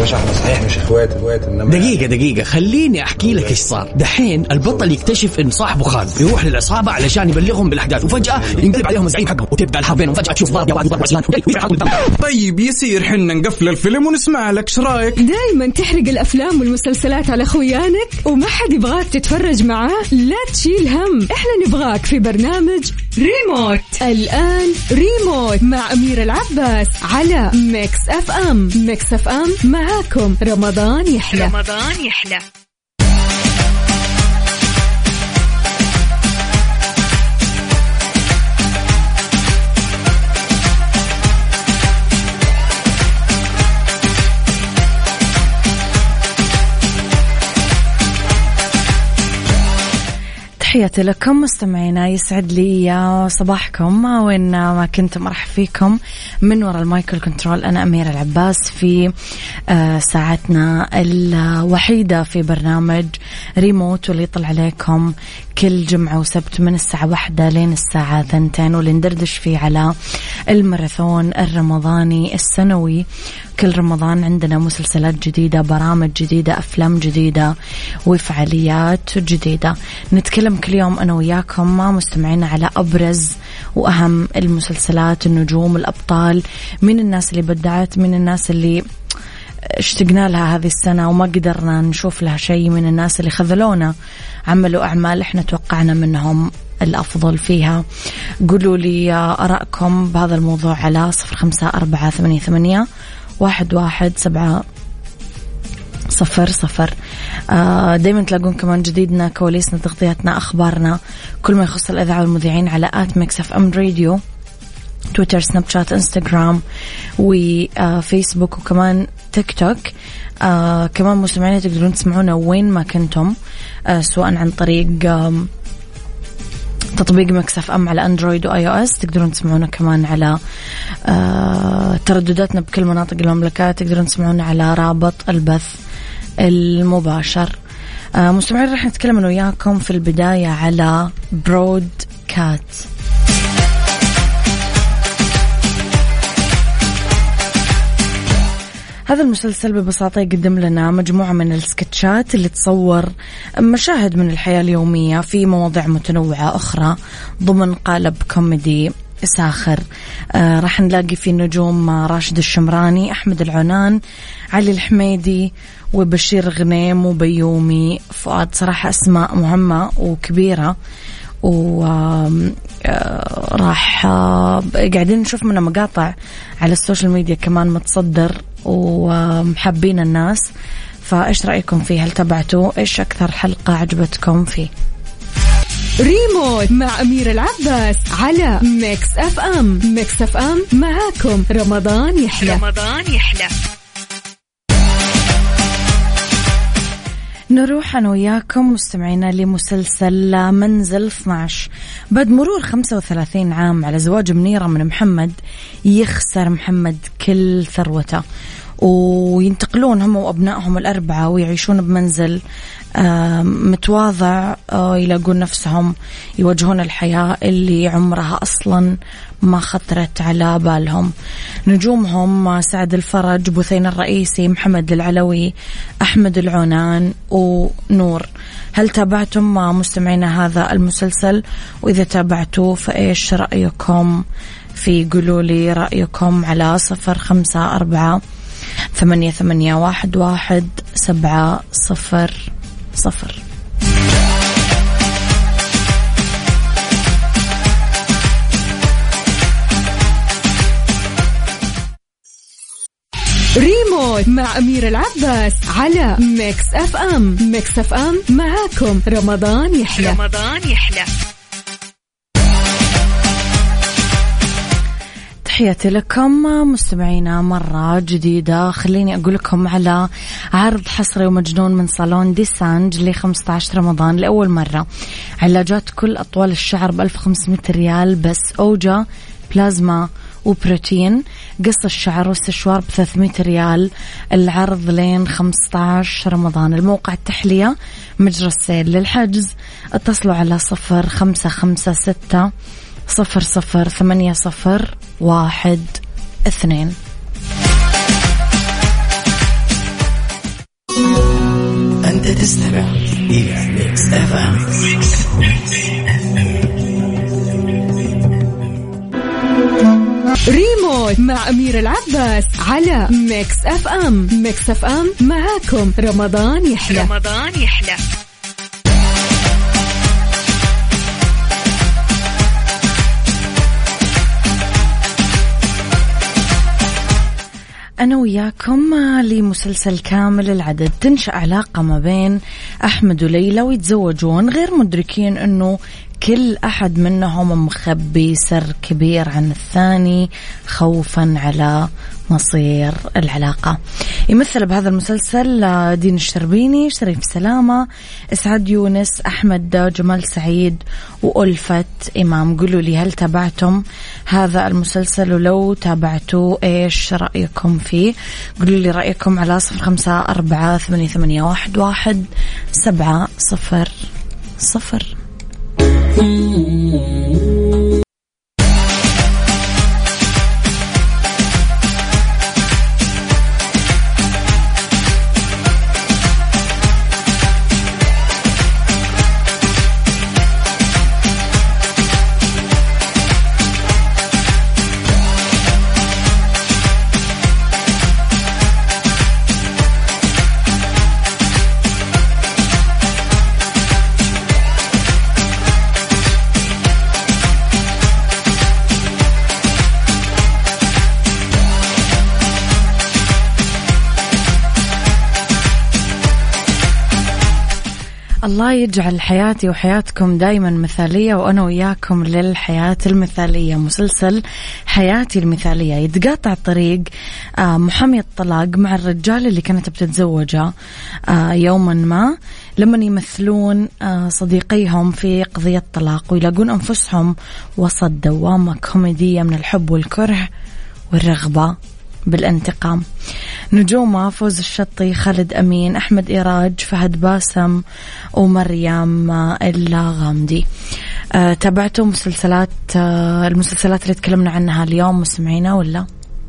باشا إحنا صحيح مش اخوات اخوات انما دقيقة دقيقة خليني أحكي لك إيش صار، دحين البطل يكتشف إن صاحبه خان يروح للعصابة علشان يبلغهم بالأحداث وفجأة ينقلب عليهم الزعيم حقهم وتبدأ الحرب بينهم. فجأة تشوف ضرب ضرب عسلان طيب يصير حنا نقفل الفيلم ونسمع لك إيش رأيك؟ دايما تحرق الأفلام والمسلسلات على خويانك وما حد يبغاك تتفرج معاه. لا تشيل هم. إحنا نبغاك في برنامج ريموت. الآن ريموت مع أميرة العباس على Mix FM. Mix FM معاكم. رمضان يحلى. رمضان يحلى. تحياتي لكم مستمعينا يسعد لي صباحكم. وين ما كنتم راح فيكم. من وراء ال mic control أنا أميرة العباس في آه، ساعتنا الوحيدة في برنامج ريموت واللي يطلع عليكم كل جمعة وسبت من الساعة واحدة لين الساعة ثنتين واللي ندردش فيه على الماراثون الرمضاني السنوي. كل رمضان عندنا مسلسلات جديدة برامج جديدة أفلام جديدة وفعاليات جديدة. نتكلم كل يوم أنا وياكم مع مستمعينا على أبرز وأهم المسلسلات النجوم الأبطال. من الناس اللي بدعت من الناس اللي اشتقنا لها هذه السنة وما قدرنا نشوف لها شيء. من الناس اللي خذلونا عملوا أعمال إحنا توقعنا منهم. الأفضل فيها. قولوا لي أراءكم بهذا الموضوع على صفر خمسة أربعة ثمانية, ثمانية واحد واحد سبعة صفر صفر. آه دايما تلاقون كمان جديدنا كواليسنا تغطياتنا أخبارنا. كل ما يخص الإذاعة والمذيعين على at Mix FM Radio تويتر سناب شات إنستغرام وفيسبوك وكمان تيك توك. آه كمان مستمعين تقدرون تسمعونا وين ما كنتم آه سواء عن طريق آه تطبيق Mix FM على أندرويد و iOS تقدرون تسمعونا كمان على آه تردداتنا بكل مناطق المملكة. تقدرون تسمعونا على رابط البث المباشر. آه مستمعين راح نتكلم أنا وياكم في البداية على Broadcast هذا المسلسل ببساطة يقدم لنا مجموعة من السكتشات اللي تصور مشاهد من الحياة اليومية في مواضيع متنوعة أخرى ضمن قالب كوميدي ساخر. آه راح نلاقي في نجوم راشد الشمراني أحمد العنان علي الحميدي وبشير غنيم وبيومي فؤاد. صراحة أسماء مهمة وكبيرة وراح آه، قاعدين نشوف منه مقاطع على ال social media كمان متصدر. ومحبين الناس. فإيش رأيكم فيه؟ هل تابعتوه إيش أكثر حلقة عجبتكم فيه؟ ريموت مع أمير العباس على Mix FM. Mix FM معاكم. رمضان يحلى. رمضان يحلى. نروح أنا وياكم مستمعينا لمسلسل منزل 12 بعد مرور 35 عام على زواج منيرة من محمد يخسر محمد كل ثروته. وينتقلون هم وأبنائهم الأربعة ويعيشون بمنزل متواضع يلاقون نفسهم يواجهون الحياة اللي عمرها أصلا ما خطرت على بالهم. نجومهم سعد الفرج بثين الرئيسي محمد العلوي أحمد العنان ونور. هل تابعتم مستمعينا هذا المسلسل؟ وإذا تابعتوا فإيش رأيكم؟ في قولوا لي رأيكم على صفر خمسة أربعة ثمانية ثمانية واحد واحد سبعة صفر صفر. ريموت مع أمير العباس على Mix FM. Mix FM معاكم. رمضان يحلى. رمضان يحلى. تحياتي لكم مستمعينا مرة جديدة. خليني أقول لكم على عرض حصري ومجنون من صالون Dessange ل 15 رمضان لأول مرة. علاجات كل أطوال الشعر ب 1500 ريال بس أوجا بلازما وبروتين. قص الشعر واستشوار ب 300 ريال. العرض لين 15 رمضان. الموقع التحلية مجرى السيل للحجز. اتصلوا على صفر خمسة خمسة ستة صفر صفر ثمانية صفر واحد اثنين. أنت تستمع إلى Mix FM ريموت مع أمير العباس على Mix FM Mix FM معاكم. رمضان يحلى. رمضان يحلى. أنا وياكم لمسلسل كامل العدد تنشأ علاقة ما بين أحمد وليلى ويتزوجون غير مدركين أنه كل أحد منهم مخبي سر كبير عن الثاني خوفا على مصير العلاقة. يمثل بهذا المسلسل دين الشربيني شريف سلامة إسعاد يونس أحمد جمال سعيد وألفت إمام. قولوا لي هل تابعتم هذا المسلسل؟ ولو تابعتوا إيش رأيكم فيه؟ قولوا لي رأيكم على صفر خمسة أربعة ثمانية, واحد سبعة صفر صفر. Mm-hmm. الله يجعل حياتي وحياتكم دايما مثالية وأنا وياكم للحياة المثالية. مسلسل حياتي المثالية. يتقاطع الطريق آه، محامي الطلاق مع الرجال اللي كانت بتتزوجه آه، يوما ما. لما يمثلون آه، صديقيهم في قضية طلاق ويلاقون أنفسهم وسط دوامة كوميدية من الحب والكره والرغبة بالانتقام. نجومه فوز الشطي خالد أمين أحمد إيراج فهد باسم ومريم اللاغامدي أه تابعتوا مسلسلات أه المسلسلات اللي تكلمنا عنها اليوم مستمعينا ولا؟